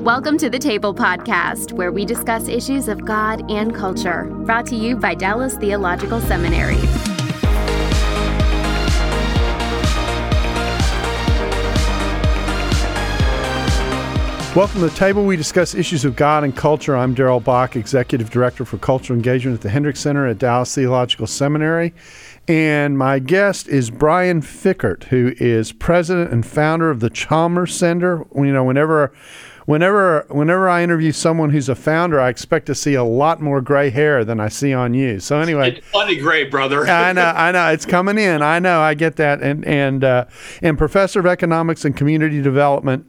Welcome to the Table Podcast, where we discuss issues of God and culture. Brought to you by Dallas Theological Seminary. Welcome to the table. We discuss issues of God and culture. I'm Darrell Bock, Executive Director for Cultural Engagement at the Hendricks Center at Dallas Theological Seminary. And my guest is Brian Fikkert, who is president and founder of the Chalmers Center. You know, whenever whenever whenever I interview someone who's a founder, I expect to see a lot more gray hair than I see on you. So anyway, it's plenty gray, brother. I know, I know, it's coming in. I know, I get that. And and uh, and professor of economics and community development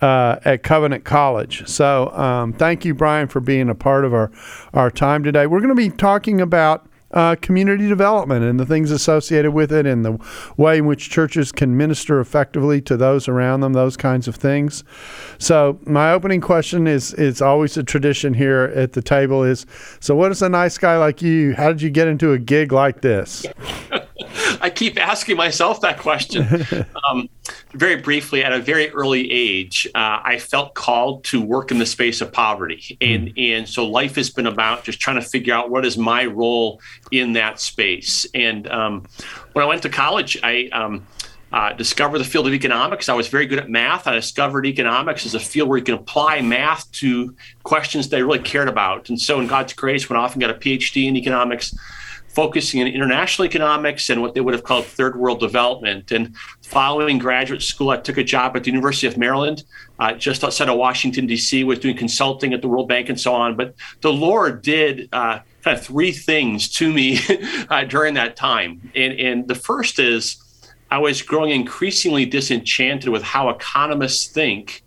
uh, at Covenant College. So um, thank you, Brian, for being a part of our our time today. We're going to be talking about uh, community development and the things associated with it and the way in which churches can minister effectively to those around them, those kinds of things. So my opening question is it's always a tradition here at the table is so what is a nice guy like you? How did you get into a gig like this? I keep asking myself that question. Um, very briefly, at a very early age, uh, I felt called to work in the space of poverty, and mm. and so life has been about just trying to figure out what is my role in that space. And um, when I went to college, I um, uh, discovered the field of economics. I was very good at math. I discovered economics as a field where you can apply math to questions that I really cared about. And so, in God's grace, went off and got a PhD in economics focusing in international economics and what they would have called third world development. And following graduate school, I took a job at the University of Maryland, uh, just outside of Washington, D.C., was doing consulting at the World Bank and so on. But the Lord did uh, kind of three things to me uh, during that time. And, and the first is I was growing increasingly disenchanted with how economists think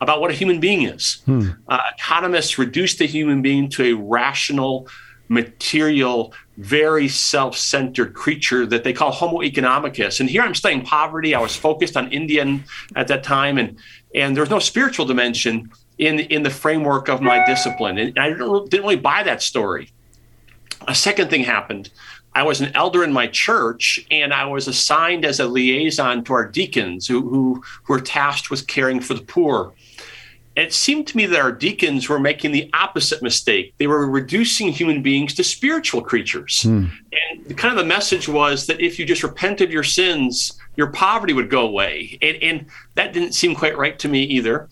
about what a human being is. Hmm. Uh, economists reduce the human being to a rational, material, very self-centered creature that they call Homo economicus. And here I'm studying poverty. I was focused on Indian at that time, and and there's no spiritual dimension in in the framework of my discipline. And I didn't, didn't really buy that story. A second thing happened. I was an elder in my church, and I was assigned as a liaison to our deacons who, who, who were tasked with caring for the poor it seemed to me that our deacons were making the opposite mistake. They were reducing human beings to spiritual creatures. Hmm. And kind of the message was that if you just repent of your sins, your poverty would go away. And, and that didn't seem quite right to me either.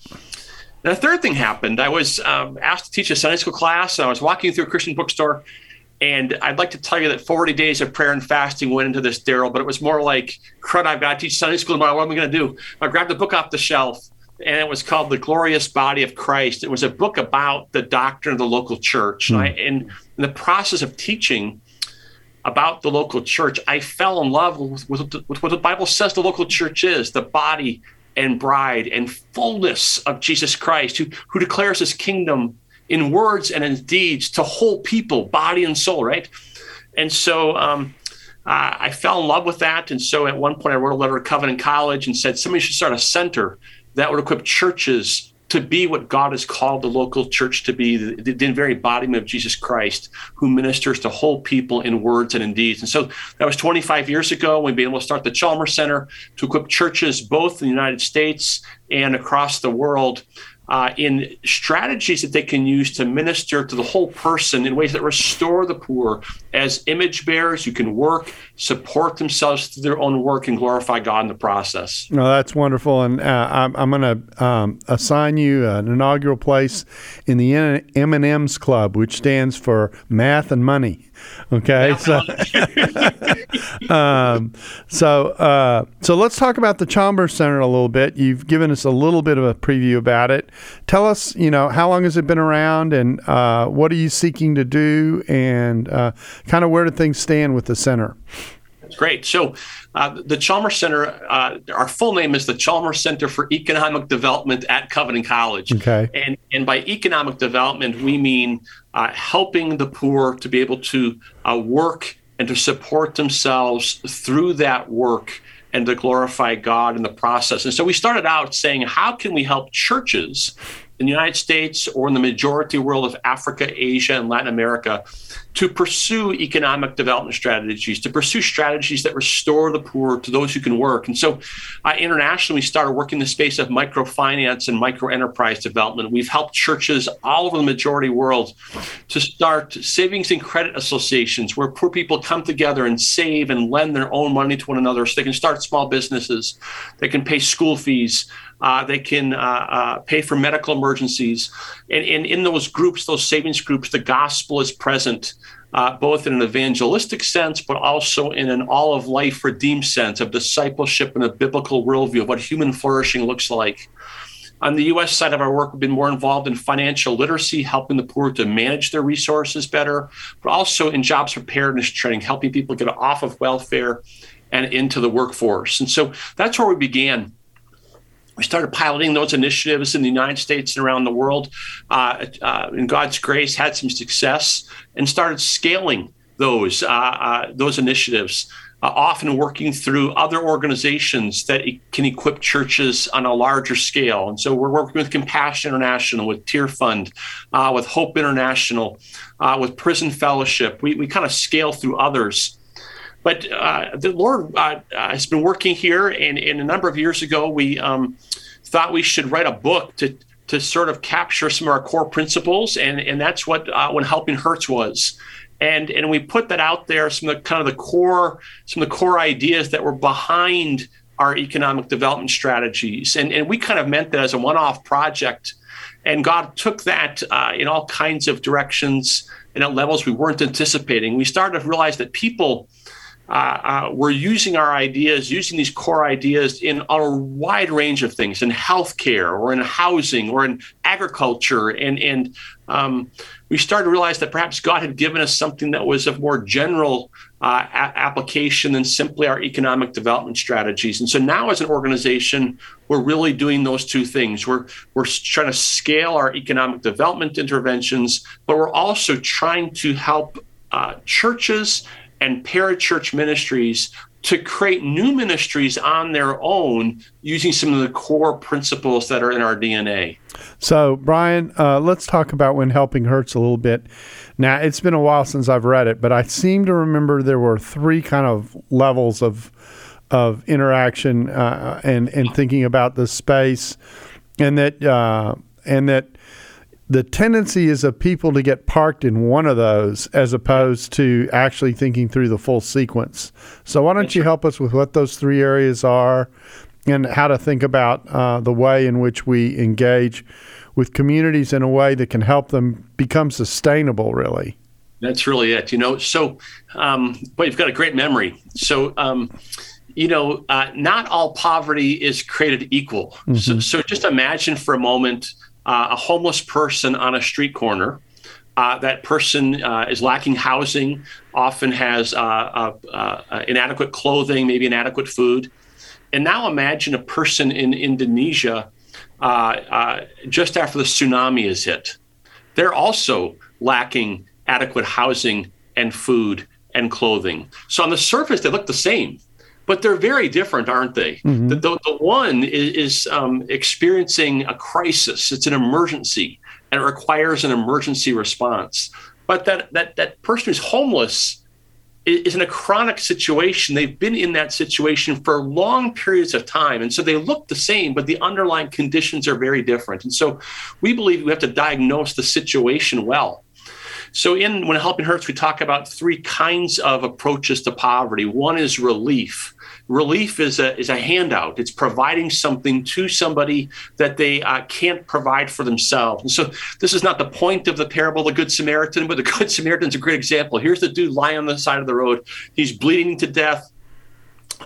And a third thing happened. I was um, asked to teach a Sunday school class, and I was walking through a Christian bookstore. And I'd like to tell you that 40 days of prayer and fasting went into this, Darrell, but it was more like, crud, I've got to teach Sunday school tomorrow. What am I going to do? I grabbed the book off the shelf and it was called The Glorious Body of Christ. It was a book about the doctrine of the local church. Mm. And, I, and in the process of teaching about the local church, I fell in love with, with, with what the Bible says the local church is the body and bride and fullness of Jesus Christ, who, who declares his kingdom in words and in deeds to whole people, body and soul, right? And so um, uh, I fell in love with that. And so at one point, I wrote a letter to Covenant College and said somebody should start a center that would equip churches to be what God has called the local church to be, the, the, very embodiment of Jesus Christ, who ministers to whole people in words and in deeds. And so that was 25 years ago. We've been able to start the Chalmers Center to equip churches both in the United States and across the world uh, in strategies that they can use to minister to the whole person in ways that restore the poor as image bearers who can work, support themselves through their own work, and glorify God in the process. No, that's wonderful. And uh, I'm, I'm going to um, assign you an inaugural place in the M&M's Club, which stands for Math and Money. Okay, so um, so uh, so let's talk about the Chalmers Center a little bit. You've given us a little bit of a preview about it. Tell us, you know, how long has it been around, and uh, what are you seeking to do, and uh, kind of where do things stand with the center? Great. So, uh, the Chalmers Center, uh, our full name is the Chalmers Center for Economic Development at Covenant College. Okay. And and by economic development, we mean uh, helping the poor to be able to uh, work and to support themselves through that work and to glorify God in the process. And so we started out saying, how can we help churches in the United States or in the majority world of Africa, Asia, and Latin America to pursue economic development strategies, to pursue strategies that restore the poor to those who can work. And so, internationally, we started working in the space of microfinance and microenterprise development. We've helped churches all over the majority world to start savings and credit associations where poor people come together and save and lend their own money to one another so they can start small businesses, they can pay school fees, uh, they can uh, uh, pay for medical emergencies. And, and, in those groups, those savings groups, the gospel is present, uh, both in an evangelistic sense, but also in an all of life redeemed sense of discipleship and a biblical worldview of what human flourishing looks like. On the US side of our work, we've been more involved in financial literacy, helping the poor to manage their resources better, but also in jobs preparedness training, helping people get off of welfare and into the workforce. And so that's where we began we started piloting those initiatives in the United States and around the world. Uh, uh, in God's grace, had some success and started scaling those uh, uh those initiatives. Uh, often working through other organizations that can equip churches on a larger scale. And so we're working with Compassion International, with Tear Fund, uh, with Hope International, with Prison Fellowship. We, we kind of scale through others. But uh, the Lord uh, uh, has been working here, and, and, a number of years ago, we um, thought we should write a book to to sort of capture some of our core principles, and and that's what uh, when helping hurts was. And, and we put that out there, some of the kind of the core, some of the core ideas that were behind our economic development strategies. And, and we kind of meant that as a one-off project. And God took that uh, in all kinds of directions and at levels we weren't anticipating. We started to realize that people uh, uh, we're using our ideas, using these core ideas in a wide range of things in healthcare or in housing or in agriculture. And, and um, we started to realize that perhaps God had given us something that was of more general uh, a- application than simply our economic development strategies. And so now, as an organization, we're really doing those two things. We're, we're trying to scale our economic development interventions, but we're also trying to help uh, churches and parachurch ministries to create new ministries on their own using some of the core principles that are in our DNA. So, Brian, uh, let's talk about When Helping Hurts a little bit. Now, it's been a while since I've read it, but I seem to remember there were three kind of levels of of interaction uh, and and thinking about the space, and that uh, and that the tendency is of people to get parked in one of those as opposed to actually thinking through the full sequence. So why don't you help us with what those three areas are and how to think about uh, the way in which we engage with communities in a way that can help them become sustainable, really. That's really it. You know, so, um, but you've got a great memory. So, um, you know, uh, not all poverty is created equal. Mm-hmm. So, so just imagine for a moment uh, a homeless person on a street corner. Uh, that person uh, is lacking housing, often has uh, uh, uh, inadequate clothing, maybe inadequate food. And now imagine a person in Indonesia just after the tsunami is hit. They're also lacking adequate housing and food and clothing. So on the surface, they look the same but they're very different, aren't they? Mm-hmm. The, the, the, one is, is um, experiencing a crisis, it's an emergency, and it requires an emergency response. But that, that, that person who's homeless is in a chronic situation. They've been in that situation for long periods of time. And so they look the same, but the underlying conditions are very different. And so we believe we have to diagnose the situation well. So, in When Helping Hurts, we talk about three kinds of approaches to poverty. One is relief. Relief is a, is a handout. It's providing something to somebody that they uh, can't provide for themselves. And so, this is not the point of the parable of the Good Samaritan, but the Good Samaritan is a great example. Here's the dude lying on the side of the road. He's bleeding to death.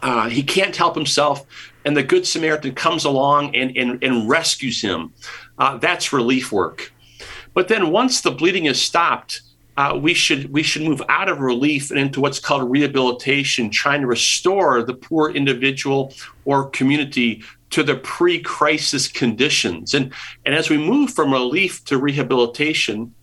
Uh, he can't help himself, and the Good Samaritan comes along and, and, and rescues him. Uh, that's relief work. But then once the bleeding is stopped, uh, we should we should move out of relief and into what's called rehabilitation, trying to restore the poor individual or community to the pre-crisis conditions. And and as we move from relief to rehabilitation,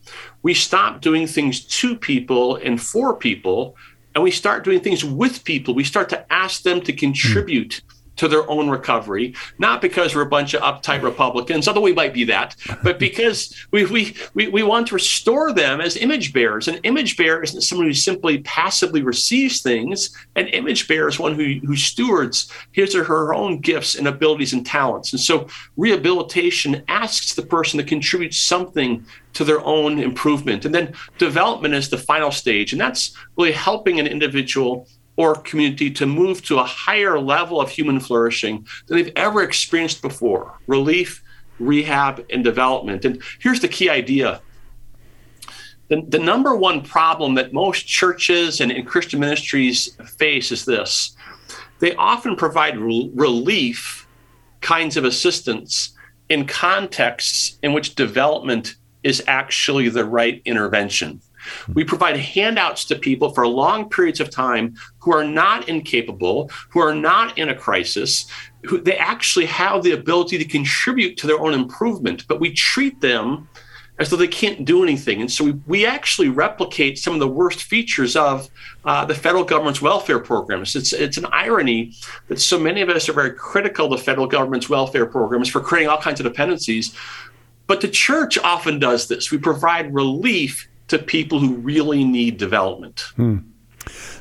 we stop doing things to people and for people, and we start doing things with people. We start to ask them to contribute. To their own recovery, not because we're a bunch of uptight mm-hmm. Republicans, although we might be that, but because we, we, we, we want to restore them as image bearers. An image bearer isn't someone who simply passively receives things. An image bearer is one who, who stewards his or her own gifts and abilities and talents. And so rehabilitation asks the person to contribute something to their own improvement. And then development is the final stage. And that's really helping an individual or community to move to a higher level of human flourishing than they've ever experienced before relief, rehab, and development. And here's the key idea the, the number one problem that most churches and, and Christian ministries face is this they often provide re- relief kinds of assistance in contexts in which development is actually the right intervention. We provide handouts to people for long periods of time who are not incapable, who are not in a crisis, who they actually have the ability to contribute to their own improvement, but we treat them as though they can't do anything. And so we, we actually replicate some of the worst features of uh, the federal government's welfare programs. It's, it's an irony that so many of us are very critical of the federal government's welfare programs for creating all kinds of dependencies. But the church often does this. We provide relief to people who really need development. Hmm.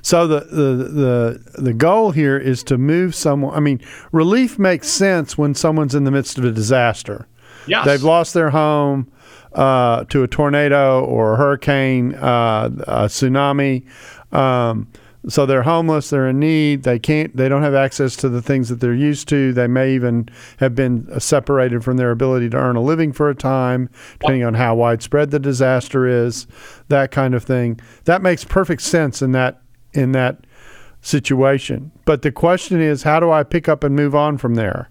So the, the the the goal here is to move someone. I mean, relief makes sense when someone's in the midst of a disaster. Yes. They've lost their home uh, to a tornado or a hurricane, uh, a tsunami. Um, so they're homeless. They're in need. They can't. They don't have access to the things that they're used to. They may even have been separated from their ability to earn a living for a time, depending on how widespread the disaster is. That kind of thing. That makes perfect sense in that in that situation. But the question is, how do I pick up and move on from there?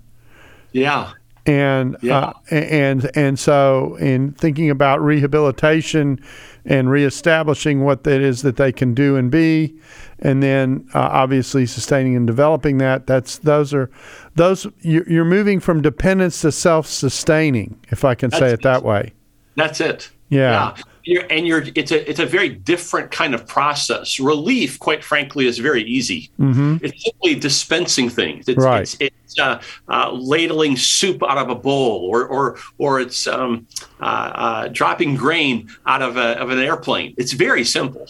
Yeah. And Yeah. uh, and and so in thinking about rehabilitation and reestablishing what that is that they can do and be, and then uh, obviously sustaining and developing that. That's those are those you- you're moving from dependence to self-sustaining, if I can say it that way. That's it. Yeah. You're, and you're it's a it's a very different kind of process. Relief, quite frankly, is very easy. It's simply dispensing things. It's, Mm-hmm. Right. it's, it's uh, uh, ladling soup out of a bowl, or or or it's um, uh, uh, dropping grain out of a, of an airplane. It's very simple.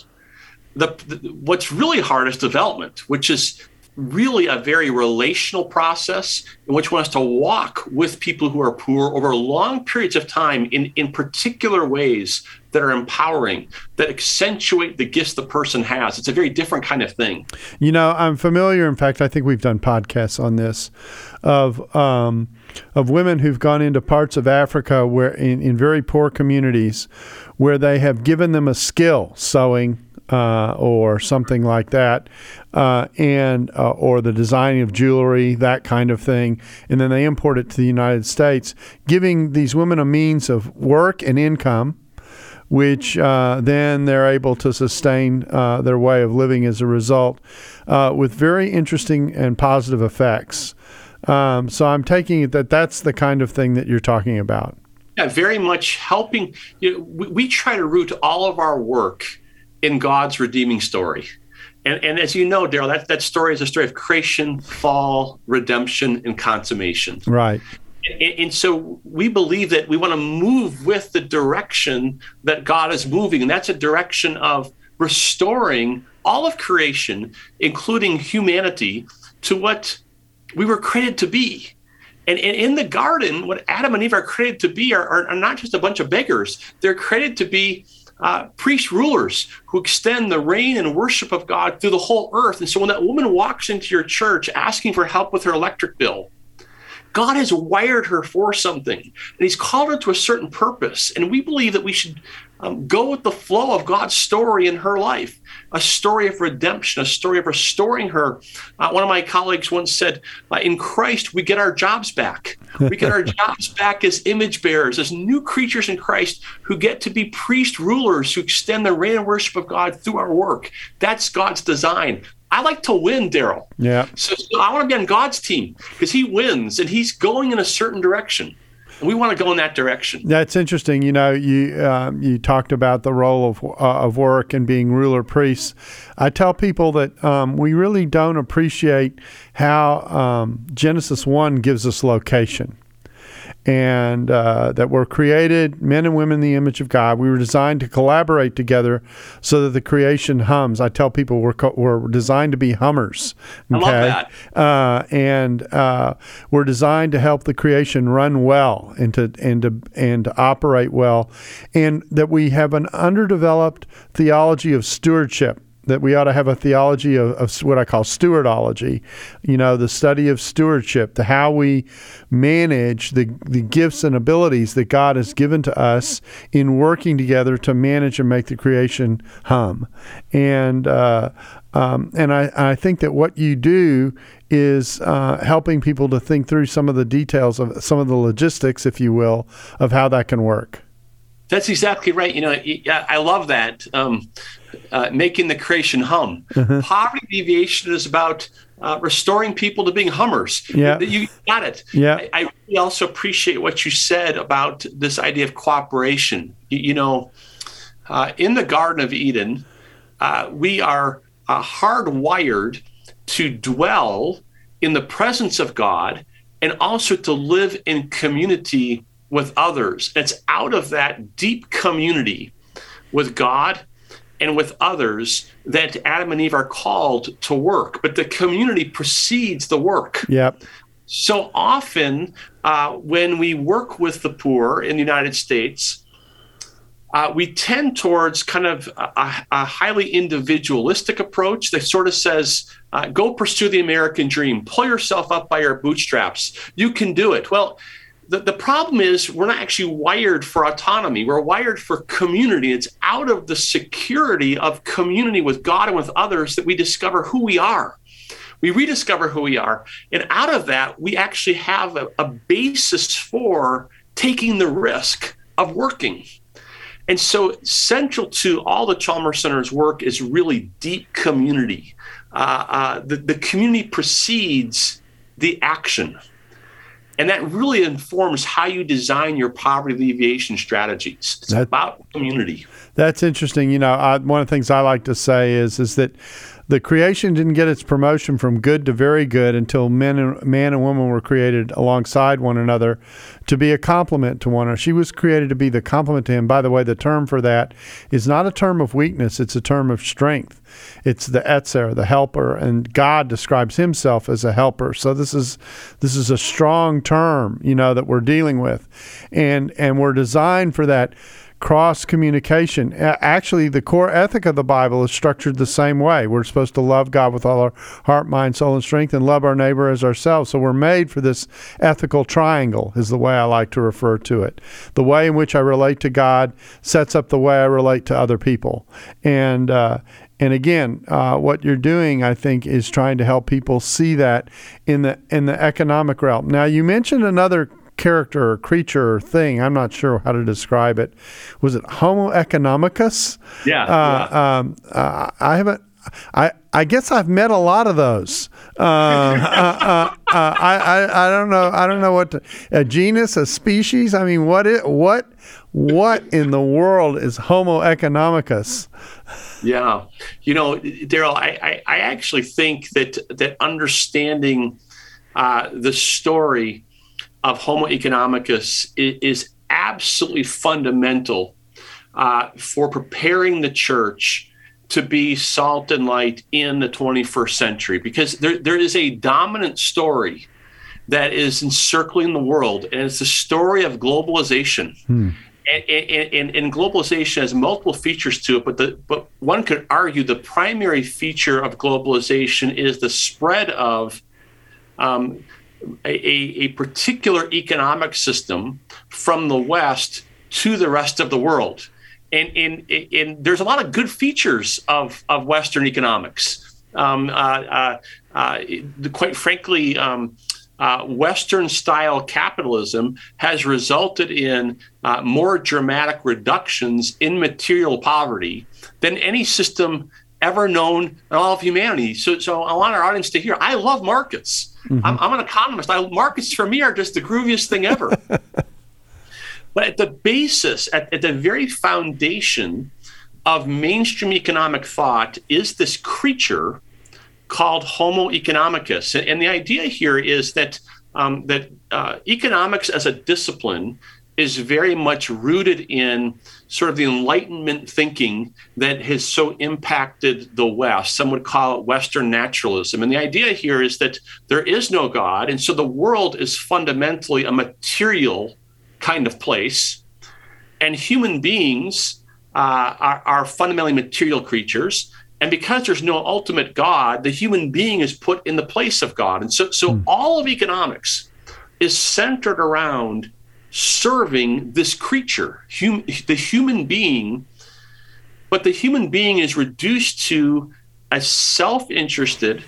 The, the what's really hard is development, which is really a very relational process in which one has to walk with people who are poor over long periods of time in, in particular ways that are empowering, that accentuate the gifts the person has. It's a very different kind of thing. You know, I'm familiar. In fact, I think we've done podcasts on this of um, of women who've gone into parts of Africa where in, in very poor communities where they have given them a skill, sewing uh, or something like that, uh, and uh, or the designing of jewelry, that kind of thing, and then they import it to the United States, giving these women a means of work and income which uh, then they're able to sustain uh, their way of living as a result, uh, with very interesting and positive effects. Um, so I'm taking it that that's the kind of thing that you're talking about. Yeah, very much helping. You know, we, we try to root all of our work in God's redeeming story. And, and as you know, Darrell, that, that story is a story of creation, fall, redemption, and consummation. Right. And, and so we believe that we want to move with the direction that God is moving. And that's a direction of restoring all of creation, including humanity, to what we were created to be. And, and in the garden, what Adam and Eve are created to be are, are, are not just a bunch of beggars, they're created to be uh, priest rulers who extend the reign and worship of God through the whole earth. And so when that woman walks into your church asking for help with her electric bill, God has wired her for something, and He's called her to a certain purpose. And we believe that we should um, go with the flow of God's story in her life a story of redemption, a story of restoring her. Uh, one of my colleagues once said, uh, In Christ, we get our jobs back. We get our jobs back as image bearers, as new creatures in Christ who get to be priest rulers who extend the reign and worship of God through our work. That's God's design. I like to win, Darrell. Yeah. So, so I want to be on God's team because He wins and He's going in a certain direction. We want to go in that direction. That's interesting. You know, you um, you talked about the role of uh, of work and being ruler priests. I tell people that um, we really don't appreciate how um, Genesis one gives us location and uh, that we're created men and women in the image of God. We were designed to collaborate together so that the creation hums. I tell people we're co- we're designed to be hummers. Okay? I love that. Uh, and uh, we're designed to help the creation run well and to and to and to operate well, and that we have an underdeveloped theology of stewardship that we ought to have a theology of, of, what I call stewardology, you know, the study of stewardship, the how we manage the, the gifts and abilities that God has given to us in working together to manage and make the creation hum. And uh, um, and I, I think that what you do is uh, helping people to think through some of the details of some of the logistics, if you will, of how that can work. That's exactly right. You know, I love that. Um, uh, making the creation hum. Mm-hmm. Poverty alleviation is about uh, restoring people to being hummers. Yeah. You got it. Yeah. I, I really also appreciate what you said about this idea of cooperation. You, you know, uh, in the Garden of Eden, uh, we are uh, hardwired to dwell in the presence of God and also to live in community with others. It's out of that deep community with God and with others that Adam and Eve are called to work, but the community precedes the work. Yep. So often, uh, when we work with the poor in the United States, uh, we tend towards kind of a, a, highly individualistic approach that sort of says, uh, go pursue the American dream, pull yourself up by your bootstraps. You can do it. Well, the, the problem is we're not actually wired for autonomy. We're wired for community. It's out of the security of community with God and with others that we discover who we are. We rediscover who we are. And out of that, we actually have a, a basis for taking the risk of working. And so, central to all the Chalmers Center's work is really deep community. Uh, uh, the, the community precedes the action. And that really informs how you design your poverty alleviation strategies. It's that, about community. That's interesting. You know, I, one of the things I like to say is is that the creation didn't get its promotion from good to very good until men and man and woman were created alongside one another to be a complement to one another. She was created to be the complement to him. By the way, the term for that is not a term of weakness; it's a term of strength. It's the ezer, the helper, and God describes Himself as a helper. So this is this is a strong term, you know, that we're dealing with, and and we're designed for that cross communication. Actually, the core ethic of the Bible is structured the same way. We're supposed to love God with all our heart, mind, soul, and strength, and love our neighbor as ourselves. So we're made for this ethical triangle, is the way I like to refer to it. The way in which I relate to God sets up the way I relate to other people. And, uh, and again, uh, what you're doing, I think, is trying to help people see that in the in the economic realm. Now, you mentioned another character or creature or thing. I'm not sure how to describe it. Was it Homo economicus? Yeah. Uh, yeah. Um, uh, I haven't. I I guess I've met a lot of those. Uh, uh, uh, uh, I, I I don't know. I don't know what to, a genus, a species. I mean, what it what what in the world is Homo economicus? Yeah, you know, Darrell, I, I, I actually think that that understanding the story of Homo economicus is, is absolutely fundamental uh, for preparing the church to be salt and light in the 21st century because there, there is a dominant story that is encircling the world, and it's the story of globalization. Hmm. And, and, and, globalization has multiple features to it, but the, but one could argue the primary feature of globalization is the spread of um, a, a particular economic system from the West to the rest of the world. And, and, and there's a lot of good features of, of Western economics. Um, uh, uh, uh, quite frankly, um, uh, Western style capitalism has resulted in uh, more dramatic reductions in material poverty than any system ever known in all of humanity. So, so I want our audience to hear I love markets. Mm-hmm. I'm, I'm, an economist. I, markets for me are just the grooviest thing ever. But at the basis, at, at the very foundation of mainstream economic thought is this creature called Homo economicus. And, and the idea here is that um, that uh, economics as a discipline is very much rooted in sort of the Enlightenment thinking that has so impacted the West. Some would call it Western naturalism. And the idea here is that there is no God. And so the world is fundamentally a material kind of place. And human beings uh, are, are fundamentally material creatures. And because there's no ultimate God, the human being is put in the place of God. And so, so mm. all of economics is centered around serving this creature, hum, the human being, but the human being is reduced to a self interested,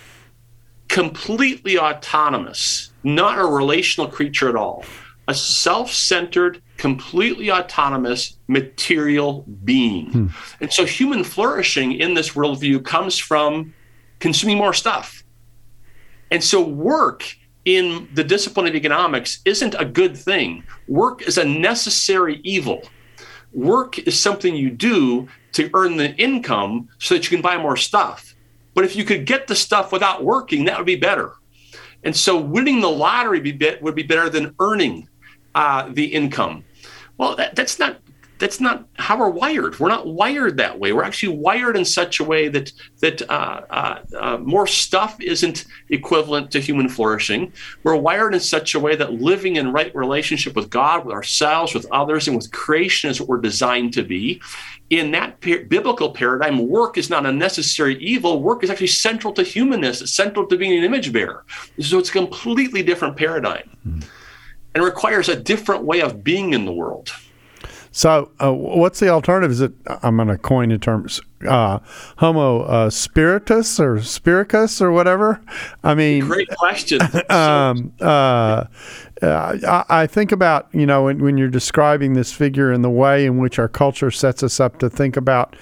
completely autonomous, not a relational creature at all, a self centered, completely autonomous material being. Hmm. And so human flourishing in this worldview comes from consuming more stuff. And so work in the discipline of economics isn't a good thing. Work is a necessary evil. Work is something you do to earn the income so that you can buy more stuff. But if you could get the stuff without working, that would be better. And so winning the lottery would be better than earning uh, the income. Well, that, that's not that's not how we're wired. We're not wired that way. We're actually wired in such a way that that uh, uh, uh, more stuff isn't equivalent to human flourishing. We're wired in such a way that living in right relationship with God, with ourselves, with others, and with creation is what we're designed to be. In that par- biblical paradigm, work is not a necessary evil. Work is actually central to humanness. It's central to being an image bearer. So it's a completely different paradigm, mm-hmm. and requires a different way of being in the world. So, uh, what's the alternative? Is it I'm going to coin the term uh, Homo uh, spiritus or spiricus or whatever? I mean, great question. um, uh, I, I, think about you know when, when, you're describing this figure and the way in which our culture sets us up to think about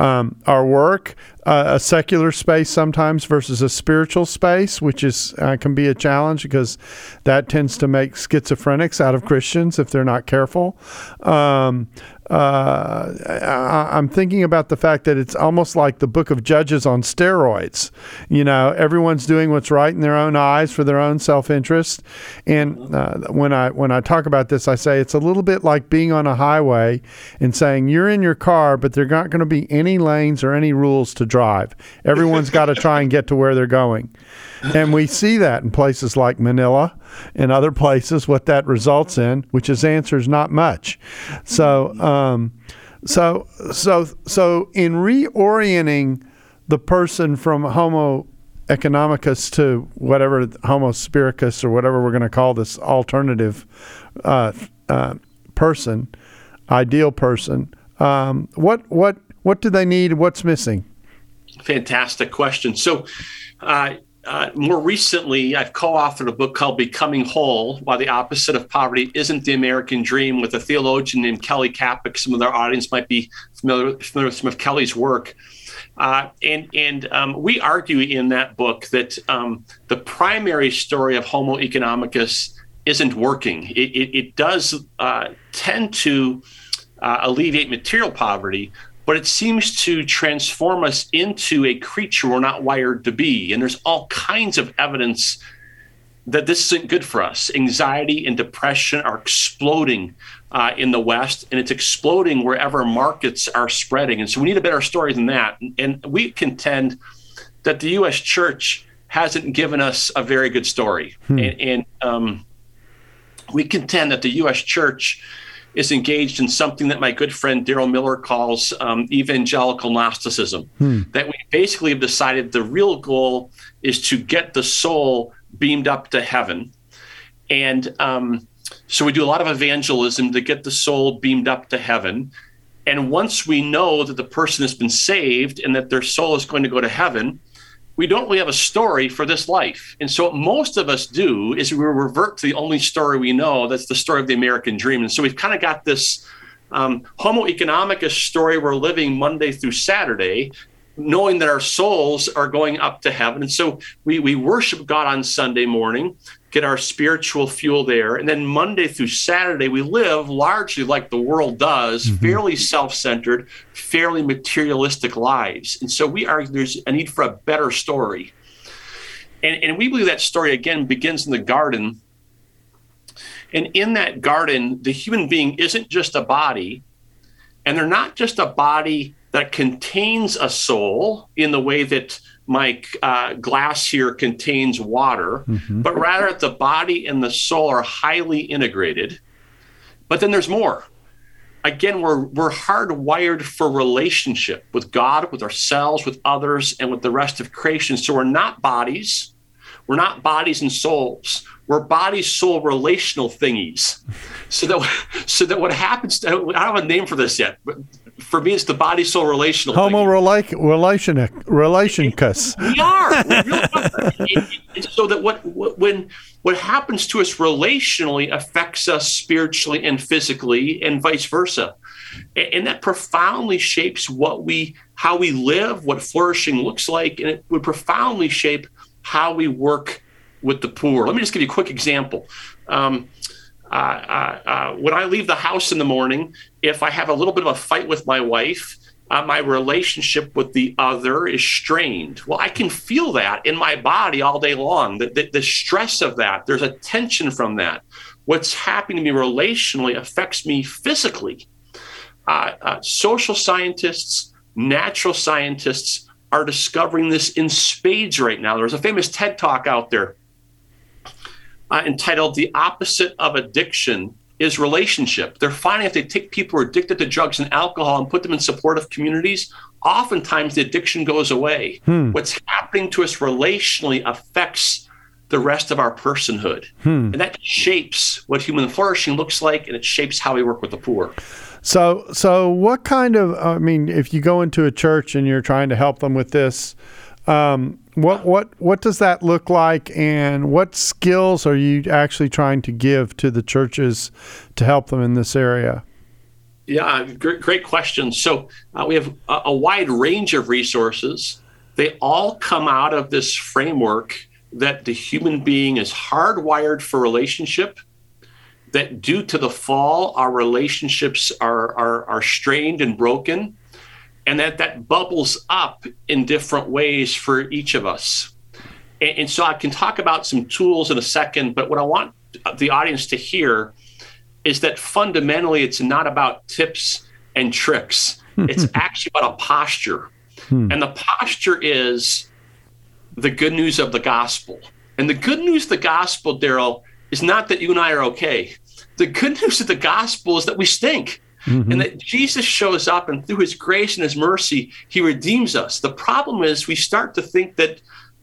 um, our work, uh, a secular space sometimes versus a spiritual space, which is uh, can be a challenge because that tends to make schizophrenics out of Christians if they're not careful. Um, uh, I, am thinking about the fact that it's almost like the book of Judges on steroids. You know, everyone's doing what's right in their own eyes for their own self interest. And uh, when I when I talk about this, I say it's a little bit like being on a highway and saying you're in your car, but there aren't going to be any lanes or any rules to drive. Everyone's got to try and get to where they're going and we see that in places like Manila and other places, what that results in, which is answers not much. So, um, so, so, so in reorienting the person from Homo economicus to whatever Homo spiricus or whatever we're going to call this alternative uh, uh, person, ideal person, um, what what what do they need? What's missing? Fantastic question. So. Uh, uh, more recently, I've co authored a book called Becoming Whole Why the Opposite of Poverty Isn't the American Dream with a theologian named Kelly Kapic. Some of our audience might be familiar, familiar with some of Kelly's work. Uh, and and um, we argue in that book that um, the primary story of Homo economicus isn't working. It, it, it does uh, tend to uh, alleviate material poverty, but it seems to transform us into a creature we're not wired to be. And there's all kinds of evidence that this isn't good for us. Anxiety and depression are exploding uh, in the West, and it's exploding wherever markets are spreading. And so we need a better story than that. And we contend that the U.S. church hasn't given us a very good story. Hmm. And, and um, we contend that the U.S. church is engaged in something that my good friend Darrow Miller calls um, evangelical Gnosticism. Hmm. That we basically have decided the real goal is to get the soul beamed up to heaven. And um, so we do a lot of evangelism to get the soul beamed up to heaven. And once we know that the person has been saved and that their soul is going to go to heaven, we don't really have a story for this life. And so, what most of us do is we revert to the only story we know that's the story of the American dream. And so, we've kind of got this um, Homo economicus story we're living Monday through Saturday. Knowing that our souls are going up to heaven. And so we, we worship God on Sunday morning, get our spiritual fuel there. And then Monday through Saturday, we live largely like the world does, mm-hmm. fairly self centered, fairly materialistic lives. And so we argue there's a need for a better story. And, and we believe that story, again, begins in the garden. And in that garden, the human being isn't just a body, and they're not just a body that contains a soul in the way that my uh, glass here contains water, mm-hmm. but rather the body and the soul are highly integrated. But then there's more. Again, we're we're hardwired for relationship with God, with ourselves, with others, and with the rest of creation. So we're not bodies. We're not bodies and souls. We're body soul relational thingies. So that so that what happens to, I don't have a name for this yet, but for me, it's the body soul relational. Homo rela- relation relationcus. We are. so that what, what when what happens to us relationally affects us spiritually and physically, and vice versa, and, and that profoundly shapes what we how we live, what flourishing looks like, and it would profoundly shape how we work with the poor. Let me just give you a quick example. Um, uh, uh, uh, when I leave the house in the morning, if I have a little bit of a fight with my wife, uh, my relationship with the other is strained. Well, I can feel that in my body all day long. The, the, the stress of that, there's a tension from that. What's happening to me relationally affects me physically. Uh, uh, social scientists, natural scientists are discovering this in spades right now. There's a famous TED talk out there uh, entitled The Opposite of Addiction is Relationship. They're finding if they take people who are addicted to drugs and alcohol and put them in supportive communities, oftentimes the addiction goes away. Hmm. What's happening to us relationally affects the rest of our personhood. Hmm. And that shapes what human flourishing looks like and it shapes how we work with the poor. So, so what kind of? I mean, if you go into a church and you're trying to help them with this, um, what what what does that look like, and what skills are you actually trying to give to the churches to help them in this area? Yeah, great, great question. So uh, we have a, a wide range of resources. They all come out of this framework that the human being is hardwired for relationship. That due to the fall, our relationships are, are, are strained and broken and that that bubbles up in different ways for each of us. And, and, so I can talk about some tools in a second, but what I want the audience to hear is that fundamentally it's not about tips and tricks. It's actually about a posture. Hmm. And the posture is the good news of the gospel. And the good news of the gospel, Darrell, is not that you and I are okay. The good news of the gospel is that we stink. Mm-hmm. And that Jesus shows up and through his grace and his mercy, he redeems us. The problem is we start to think that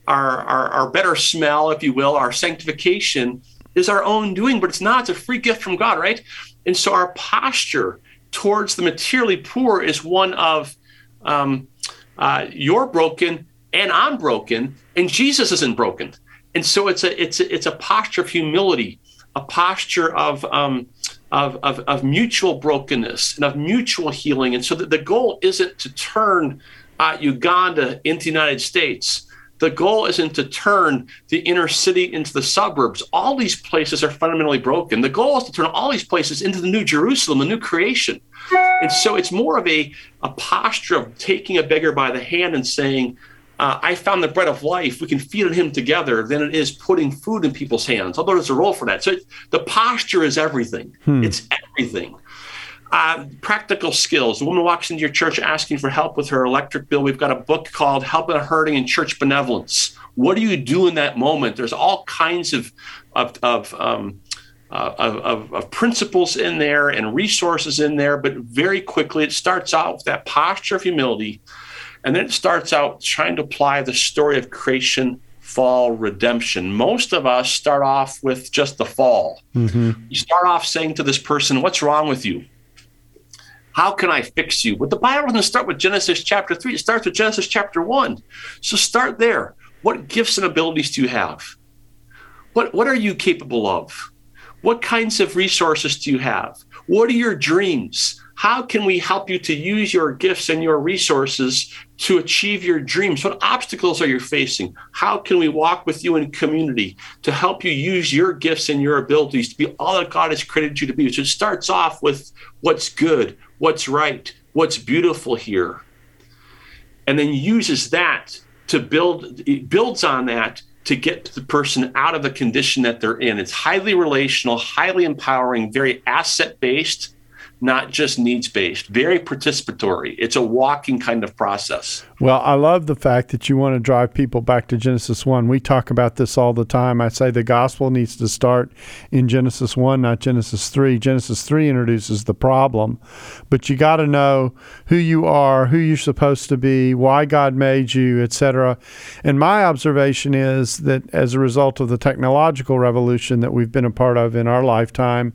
our, our, our better smell, if you will, our sanctification is our own doing, but it's not. It's a free gift from God, right? And so our posture towards the materially poor is one of um, uh, you're broken and I'm broken, and Jesus isn't broken. And so it's a it's a, it's a posture of humility, a posture of um, of, of, of mutual brokenness and of mutual healing. And so that the goal isn't to turn uh, Uganda into the United States. The goal isn't to turn the inner city into the suburbs. All these places are fundamentally broken. The goal is to turn all these places into the new Jerusalem, the new creation. And so it's more of a, a posture of taking a beggar by the hand and saying, uh, I found the bread of life. We can feed on him together than it is putting food in people's hands. Although there's a role for that. So the posture is everything. Hmm. It's everything. Uh, practical skills. The woman walks into your church asking for help with her electric bill. We've got a book called Helping a Hurting in Church Benevolence. What do you do in that moment? There's all kinds of of, of um, uh, of, of, principles in there and resources in there, but very quickly it starts out with that posture of humility and then it starts out trying to apply the story of creation, fall, redemption. Most of us start off with just the fall. Mm-hmm. You start off saying to this person, What's wrong with you? How can I fix you? But the Bible doesn't start with Genesis chapter 3, it starts with Genesis chapter 1. So start there. What gifts and abilities do you have? What, what are you capable of? What kinds of resources do you have? What are your dreams? How can we help you to use your gifts and your resources to achieve your dreams? What obstacles are you facing? How can we walk with you in community to help you use your gifts and your abilities to be all that God has created you to be? So it starts off with what's good, what's right, what's beautiful here, and then uses that to build, it builds on that to get the person out of the condition that they're in. It's highly relational, highly empowering, very asset based not just needs based, very participatory. It's a walking kind of process. Well, I love the fact that you want to drive people back to Genesis 1. We talk about this all the time. I say the gospel needs to start in Genesis 1, not Genesis 3. Genesis 3 introduces the problem, but you got to know who you are, who you're supposed to be, why God made you, etc. And my observation is that as a result of the technological revolution that we've been a part of in our lifetime,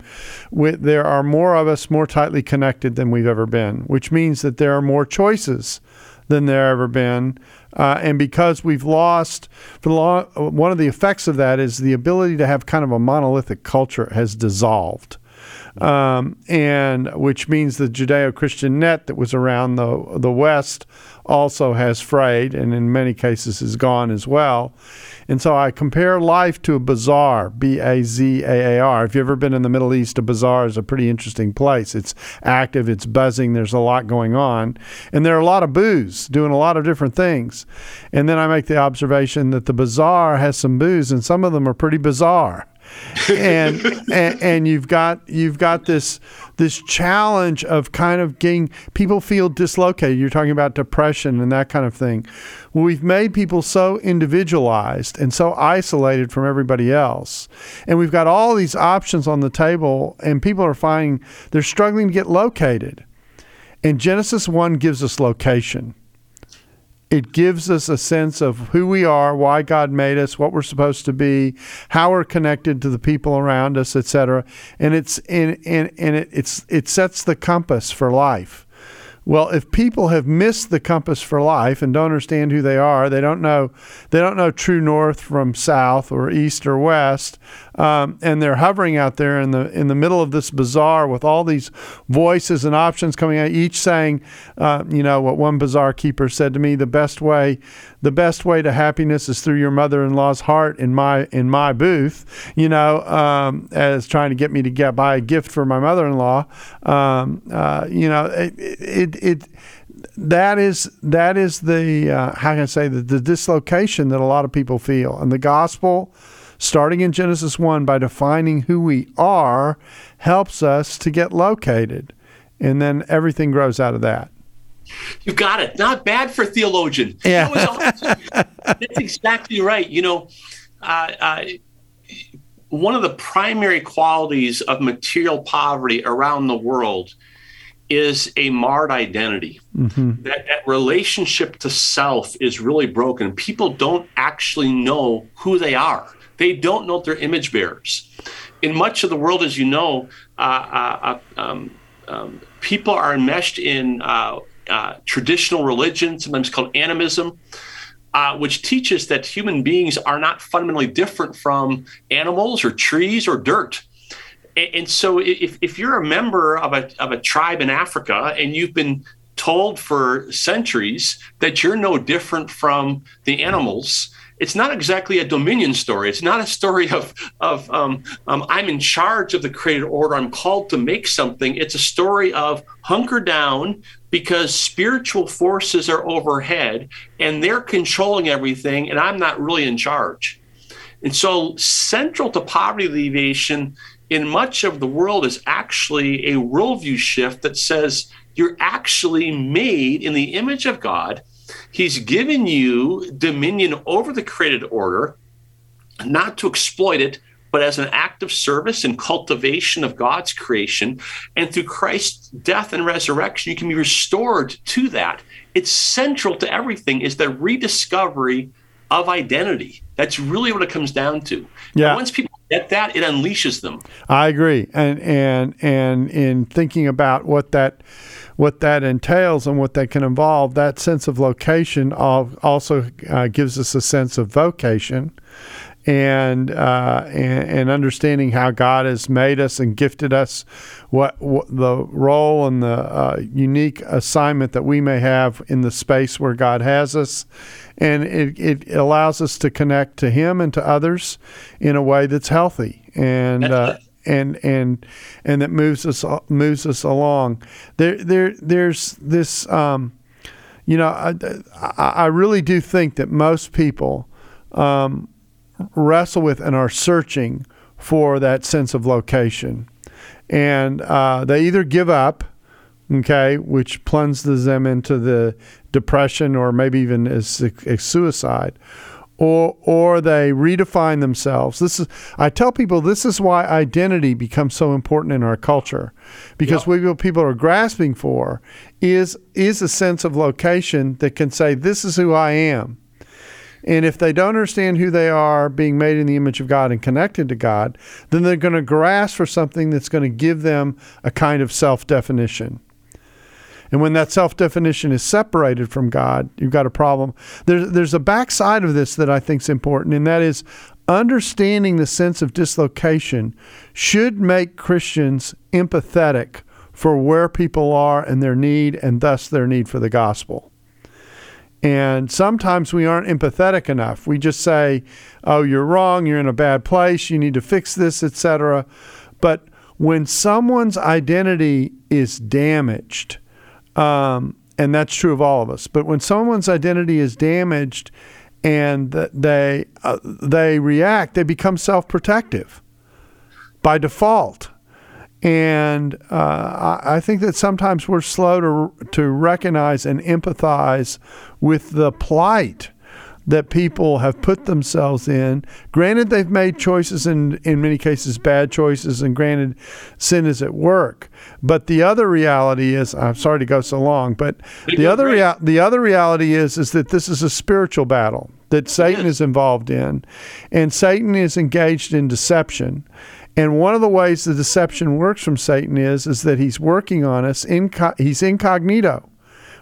there are more of us, more tightly connected than we've ever been, which means that there are more choices than there ever been. Uh, and because we've lost, for long, one of the effects of that is the ability to have kind of a monolithic culture has dissolved. Um, and which means the Judeo-Christian net that was around the the West also has frayed, and in many cases is gone as well. And so I compare life to a bazaar, B A Z A A R. If you've ever been in the Middle East, a bazaar is a pretty interesting place. It's active, it's buzzing, there's a lot going on. And there are a lot of booths doing a lot of different things. And then I make the observation that the bazaar has some booths, and some of them are pretty bizarre. And, and, and you've got you've got this this challenge of kind of getting people feel dislocated. You're talking about depression and that kind of thing. We've made people so individualized and so isolated from everybody else, and we've got all these options on the table, and people are finding they're struggling to get located. And Genesis one gives us location it gives us a sense of who we are, why God made us, what we're supposed to be, how we're connected to the people around us, etc. And it's and, and, and it, it's it sets the compass for life. Well, if people have missed the compass for life and don't understand who they are, they don't know they don't know true north from south or east or west, um, and they're hovering out there in the in the middle of this bazaar with all these voices and options coming out, each saying, uh, you know, what one bazaar keeper said to me: the best way, the best way to happiness is through your mother-in-law's heart in my in my booth, you know, um, as trying to get me to get buy a gift for my mother-in-law. Um, uh, you know, it, it, it that is that is the uh, how can I say the, the dislocation that a lot of people feel, and the gospel starting in Genesis 1 by defining who we are helps us to get located. And then everything grows out of that. You got it. Not bad for a theologian. Yeah. that's exactly right. You know, uh, uh, one of the primary qualities of material poverty around the world is a marred identity. Mm-hmm. That, that, relationship to self is really broken. People don't actually know who they are. They don't know they're image bearers. In much of the world, as you know, uh, uh, uh um, um, people are enmeshed in uh, uh, traditional religion, sometimes called animism, uh, which teaches that human beings are not fundamentally different from animals or trees or dirt. And, and so, if, if you're a member of a, of a tribe in Africa and you've been told for centuries that you're no different from the animals, it's not exactly a dominion story. It's not a story of of um, um, I'm in charge of the created order. I'm called to make something. It's a story of hunker down because spiritual forces are overhead and they're controlling everything, and I'm not really in charge. And so, central to poverty alleviation in much of the world is actually a worldview shift that says you're actually made in the image of God He's given you dominion over the created order, not to exploit it, but as an act of service and cultivation of God's creation. And through Christ's death and resurrection, you can be restored to that. It's central to everything is the rediscovery of identity. That's really what it comes down to. Yeah. And once people get that, it unleashes them. I agree. And and and in thinking about what that what that entails and what that can involve, that sense of location also uh, gives us a sense of vocation. And, uh, and and understanding how God has made us and gifted us, what, what the role and the uh, unique assignment that we may have in the space where God has us, and it, it allows us to connect to Him and to others in a way that's healthy and. Uh, and and and that moves us moves us along. There there there's this um, you know I, I really do think that most people um, wrestle with and are searching for that sense of location. And uh, they either give up, okay, which plunges them into the depression or maybe even as, a suicide, or or they redefine themselves. This is I tell people this is why identity becomes so important in our culture, because yep. what people are grasping for is is a sense of location that can say this is who I am. And if they don't understand who they are, being made in the image of God and connected to God, then they're going to grasp for something that's going to give them a kind of self definition. And when that self definition is separated from God, you've got a problem. There's, there's a backside of this that I think is important, and that is understanding the sense of dislocation should make Christians empathetic for where people are and their need, and thus their need for the gospel. And sometimes we aren't empathetic enough. We just say, "Oh, you're wrong. You're in a bad place. You need to fix this, etc." But when someone's identity is damaged, um, and that's true of all of us, but when someone's identity is damaged and they uh, they react, they become self-protective by default. And uh, I think that sometimes we're slow to, to recognize and empathize with the plight that people have put themselves in. Granted, they've made choices, and in many cases, bad choices, and granted, sin is at work. But the other reality is, I'm sorry to go so long, but the other rea- the other reality is is that this is a spiritual battle that Satan is involved in, and Satan is engaged in deception. And one of the ways the deception works from Satan is is that he's working on us. Inco- he's incognito.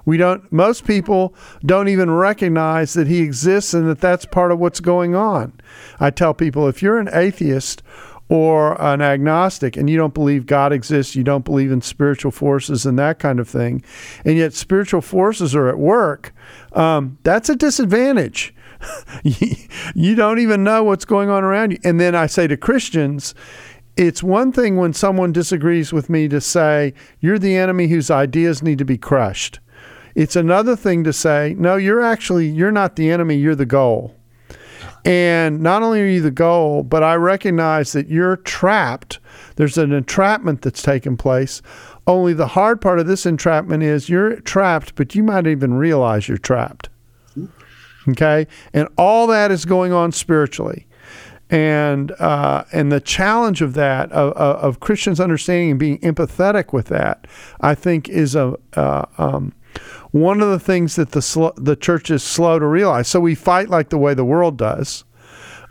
We don't. Most people don't even recognize that he exists and that that's part of what's going on. I tell people if you're an atheist or an agnostic and you don't believe God exists, you don't believe in spiritual forces and that kind of thing, and yet spiritual forces are at work, um, that's a disadvantage. you don't even know what's going on around you. And then I say to Christians, it's one thing when someone disagrees with me to say, you're the enemy whose ideas need to be crushed. It's another thing to say, no, you're actually, you're not the enemy, you're the goal. And not only are you the goal, but I recognize that you're trapped. There's an entrapment that's taken place. Only the hard part of this entrapment is you're trapped, but you might even realize you're trapped. Okay? And all that is going on spiritually. And uh, and the challenge of that of, of, Christians understanding and being empathetic with that, I think, is a uh, um, one of the things that the sl- the church is slow to realize. So we fight like the way the world does.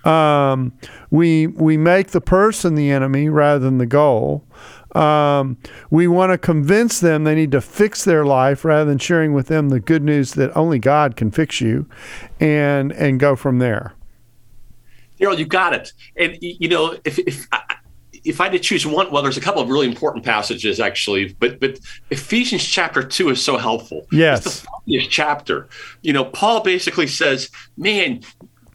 Um, we we make the person the enemy rather than the goal. Um, we want to convince them they need to fix their life rather than sharing with them the good news that only God can fix you, and and go from there. Darrell, you got it. And you know, if if if I had to choose one, well, there's a couple of really important passages actually, but but Ephesians chapter two is so helpful. Yes, it's the funniest chapter. You know, Paul basically says, "Man,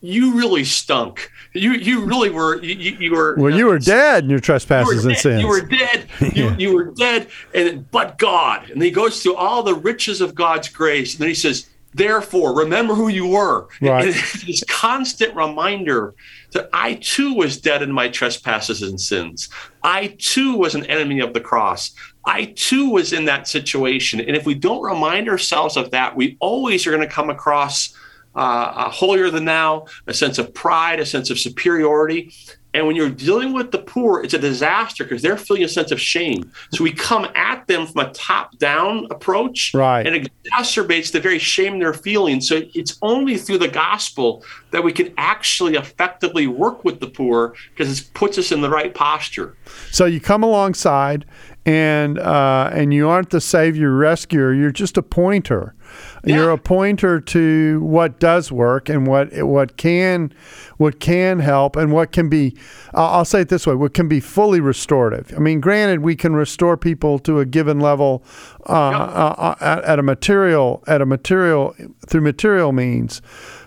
you really stunk. You you really were you, you were well. You were dead in your trespasses and sins. You were dead. You, yeah. you were dead. And but God, and he goes through all the riches of God's grace, and then he says, "Therefore, remember who you were." Right. And this constant reminder that I too was dead in my trespasses and sins. I too was an enemy of the cross. I too was in that situation. And if we don't remind ourselves of that, we always are going to come across uh, holier than thou, a sense of pride, a sense of superiority. And when you're dealing with the poor, it's a disaster because they're feeling a sense of shame. So we come at them from a top down approach. Right. And it exacerbates the very shame they're feeling. So it's only through the gospel that we can actually effectively work with the poor because it puts us in the right posture. So you come alongside and uh, and you aren't the savior rescuer. You're just a pointer. Yeah. You're a pointer to what does work and what what can what can help and what can be. I'll I'll say it this way: what can be fully restorative. I mean, granted, we can restore people to a given level uh, uh, at, at a material at a material through material means,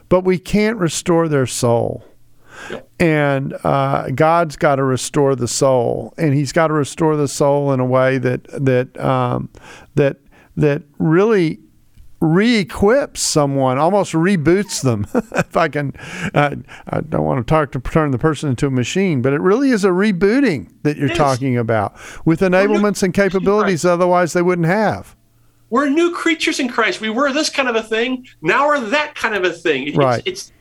but we can't restore their soul and uh, God's got to restore the soul, and He's got to restore the soul in a way that that um, that that really re-equips someone, almost reboots them. if I can, uh, I don't want to talk to turn the person into a machine, but it really is a rebooting that you're talking about with enablements and capabilities otherwise they wouldn't have. We're new creatures in Christ. We were this kind of a thing. Now we're that kind of a thing. It's, Right. It's,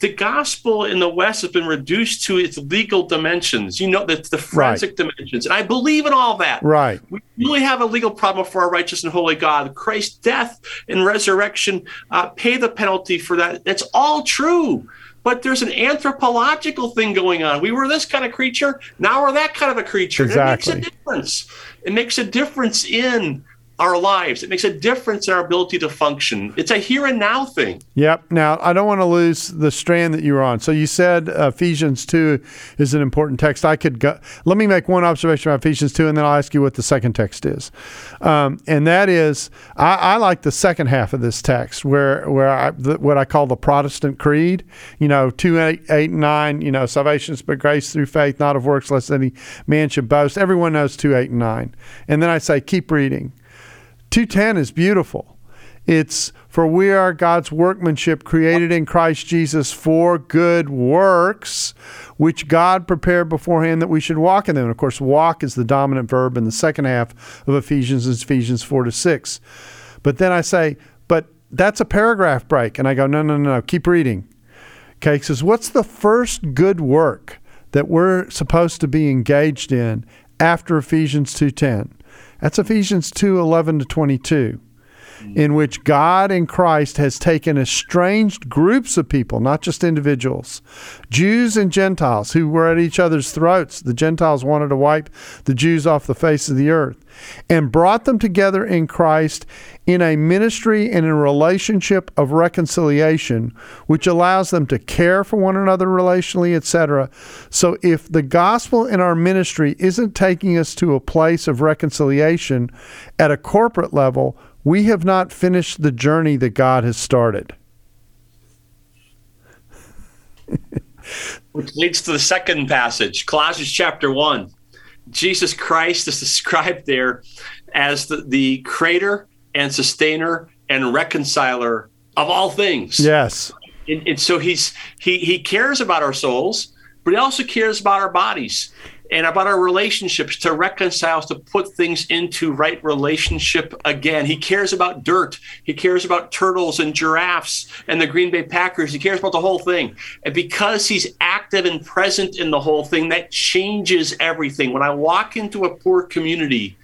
the gospel in the West has been reduced to its legal dimensions. You know, the, the forensic dimensions, and I believe in all that. Right. We really have a legal problem for our righteous and holy God. Christ's death and resurrection uh, pay the penalty for that. That's all true. But there's an anthropological thing going on. We were this kind of creature. Now we're that kind of a creature. And Exactly. It makes a difference. It makes a difference in our lives. It makes a difference in our ability to function. It's a here and now thing. Yep. Now, I don't want to lose the strand that you were on. So you said Ephesians 2 is an important text. I could go, let me make one observation about Ephesians 2, and then I'll ask you what the second text is. Um, and that is, I, I like the second half of this text where, where I, the, what I call the Protestant creed, you know, 2, 8, 8, and 9, you know, salvation is by grace through faith, not of works, lest any man should boast. Everyone knows 2, 8, and 9. And then I say, keep reading. 210 is beautiful. It's for we are God's workmanship created in Christ Jesus for good works, which God prepared beforehand that we should walk in them. And of course, walk is the dominant verb in the second half of Ephesians, is Ephesians 4 to 6. But then I say, but that's a paragraph break. And I go, no, no, no, no, keep reading. Okay, says, what's the first good work that we're supposed to be engaged in after Ephesians 2.10? That's Ephesians 2.11 to 22, in which God in Christ has taken estranged groups of people, not just individuals, Jews and Gentiles who were at each other's throats. The Gentiles wanted to wipe the Jews off the face of the earth, and brought them together in Christ in a ministry and a relationship of reconciliation, which allows them to care for one another relationally, etc. So if the gospel in our ministry isn't taking us to a place of reconciliation at a corporate level, we have not finished the journey that God has started. Which leads to the second passage, Colossians chapter 1. Jesus Christ is described there as the, the creator and sustainer and reconciler of all things. Yes. And, and so he's he he cares about our souls, but he also cares about our bodies and about our relationships to reconcile to put things into right relationship again. He cares about dirt. He cares about turtles and giraffes and the Green Bay Packers. He cares about the whole thing. And because he's active and present in the whole thing, that changes everything. When I walk into a poor community,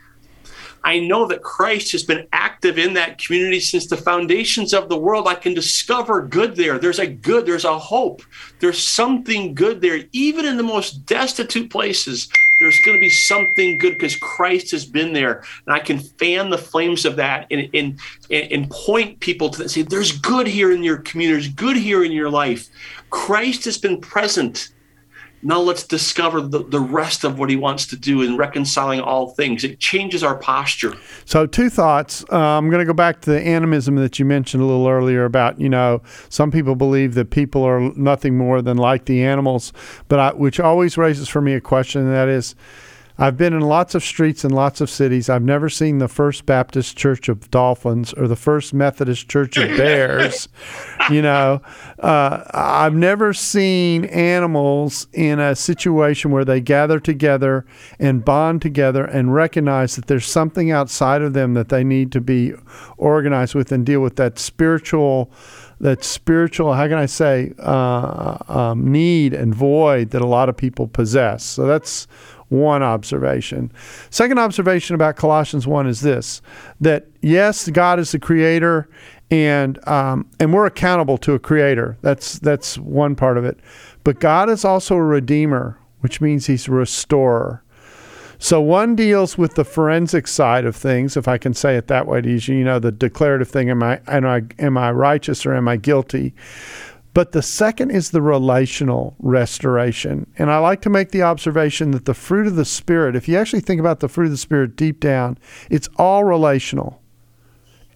I know that Christ has been active in that community since the foundations of the world. I can discover good there. There's a good, there's a hope. There's something good there. Even in the most destitute places, there's going to be something good because Christ has been there. And I can fan the flames of that and, and, and point people to that. Say, there's good here in your community, there's good here in your life. Christ has been present. Now let's discover the, the rest of what he wants to do in reconciling all things. It changes our posture. So, two thoughts. Uh, I'm going to go back to the animism that you mentioned a little earlier about, you know, some people believe that people are nothing more than like the animals, but I, which always raises for me a question, and that is, I've been in lots of streets and lots of cities. I've never seen the First Baptist Church of Dolphins or the First Methodist Church of Bears. you know, uh, I've never seen animals in a situation where they gather together and bond together and recognize that there's something outside of them that they need to be organized with and deal with that spiritual that spiritual how can i say uh, um, need and void that a lot of people possess so that's one observation. Second observation about Colossians 1 is this that yes, God is the creator and um, and we're accountable to a creator. That's that's one part of it. But God is also a redeemer, which means he's a restorer. So one deals with the forensic side of things, if I can say it that way to you. You know, the declarative thing: am I am I am I righteous or am I guilty? But the second is the relational restoration. And I like to make the observation that the fruit of the Spirit, if you actually think about the fruit of the Spirit deep down, it's all relational.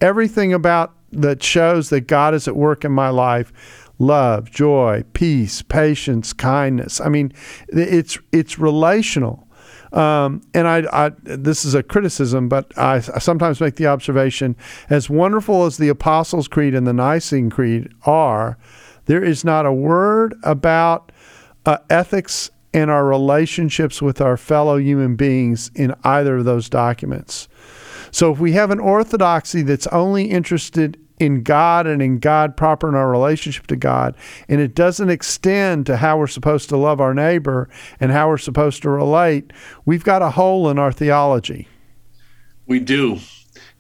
Everything about that shows that God is at work in my life love, joy, peace, patience, kindness. I mean, it's it's relational. Um, and I, I, this is a criticism, but I, I, sometimes make the observation: as wonderful as the Apostles' Creed and the Nicene Creed are, there is not a word about uh, ethics and our relationships with our fellow human beings in either of those documents. So if we have an orthodoxy that's only interested in God and in God proper in our relationship to God, and it doesn't extend to how we're supposed to love our neighbor and how we're supposed to relate, we've got a hole in our theology. We do.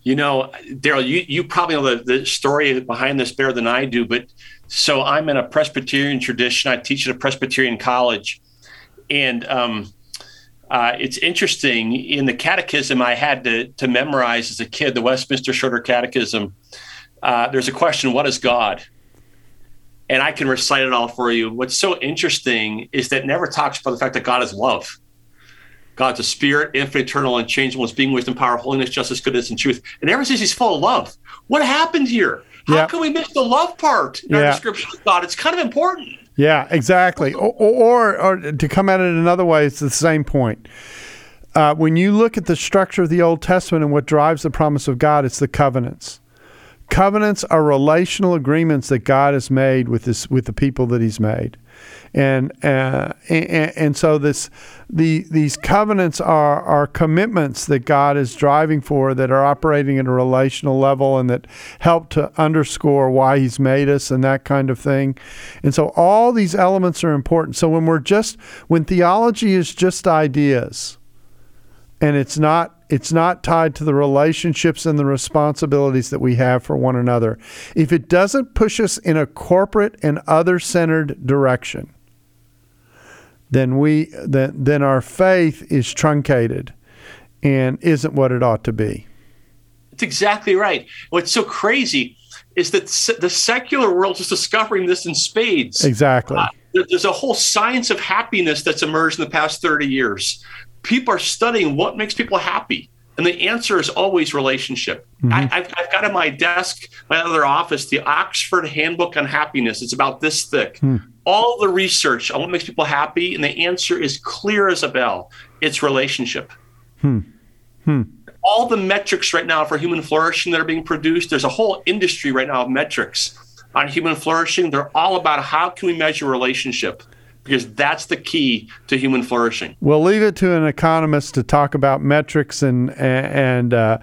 You know, Darrell, you, you probably know the, the story behind this better than I do, but so I'm in a Presbyterian tradition. I teach at a Presbyterian college. And um, uh, it's interesting in the catechism I had to, to memorize as a kid, the Westminster Shorter Catechism. Uh, there's a question, What is God? And I can recite it all for you. What's so interesting is that never talks about the fact that God is love. God's a spirit, infinite, eternal, unchangeable, is being wisdom, power, holiness, justice, goodness, and truth. And ever since he's full of love. What happened here? How yeah. can we miss the love part in yeah. our description of God? It's kind of important. Yeah, exactly. Or, or, or, to come at it another way, it's the same point. Uh, when you look at the structure of the Old Testament and what drives the promise of God, it's the covenants. Covenants are relational agreements that God has made with this with the people that He's made and uh, and, and so this the these covenants are are commitments that God is driving for that are operating at a relational level and that help to underscore why He's made us and that kind of thing. And so all these elements are important. So when we're just when theology is just ideas and it's not it's not tied to the relationships and the responsibilities that we have for one another. If it doesn't push us in a corporate and other centered direction, then we then then our faith is truncated and isn't what it ought to be. It's exactly right. What's so crazy is that the secular world is discovering this in spades. Exactly. Uh, there's a whole science of happiness that's emerged in the past 30 years. People are studying what makes people happy. And the answer is always relationship. Mm-hmm. I, have got on my desk, my other office, the Oxford Handbook on Happiness. It's about this thick. Mm all the research on what makes people happy, and the answer is clear as a bell it's relationship. Hmm. Hmm. All the metrics right now for human flourishing that are being produced, there's a whole industry right now of metrics on human flourishing. They're all about how can we measure relationship because that's the key to human flourishing. We'll leave it to an economist to talk about metrics and and uh,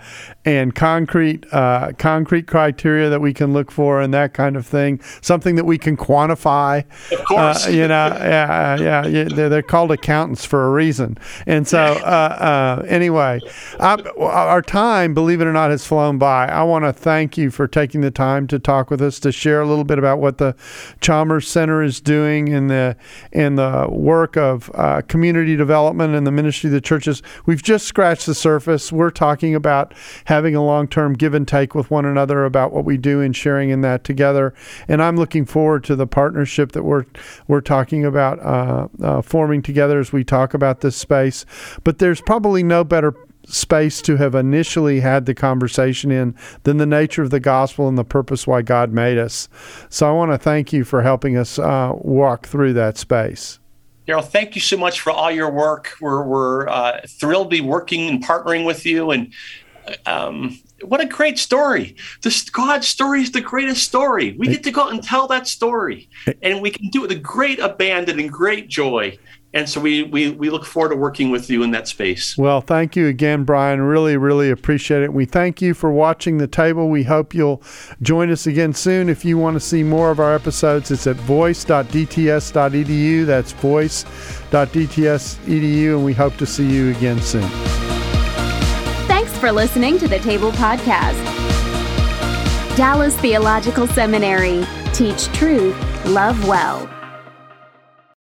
and concrete uh, concrete criteria that we can look for and that kind of thing. Something that we can quantify. Of course, uh, you know, yeah, yeah, yeah. They're, they're, called accountants for a reason. And so, uh, uh, anyway, I, our time, believe it or not, has flown by. I want to thank you for taking the time to talk with us to share a little bit about what the Chalmers Center is doing in the in the work of uh, community development and the ministry of the churches, we've just scratched the surface. We're talking about having a long term give and take with one another about what we do and sharing in that together. And I'm looking forward to the partnership that we're we're talking about uh, uh, forming together as we talk about this space. But there's probably no better space to have initially had the conversation in than the nature of the gospel and the purpose why God made us. So I want to thank you for helping us uh, walk through that space. Darrell, thank you so much for all your work. We're, we're uh, thrilled to be working and partnering with you. And um, what a great story. This God story is the greatest story. We get to go out and tell that story. And we can do it with great abandon and great joy and so we, we we look forward to working with you in that space. Well, thank you again, Brian. Really, really appreciate it. We thank you for watching the table. We hope you'll join us again soon. If you want to see more of our episodes, it's at voice.dts.edu. That's voice.dts.edu, and we hope to see you again soon. Thanks for listening to the Table Podcast. Dallas Theological Seminary. Teach truth, love well.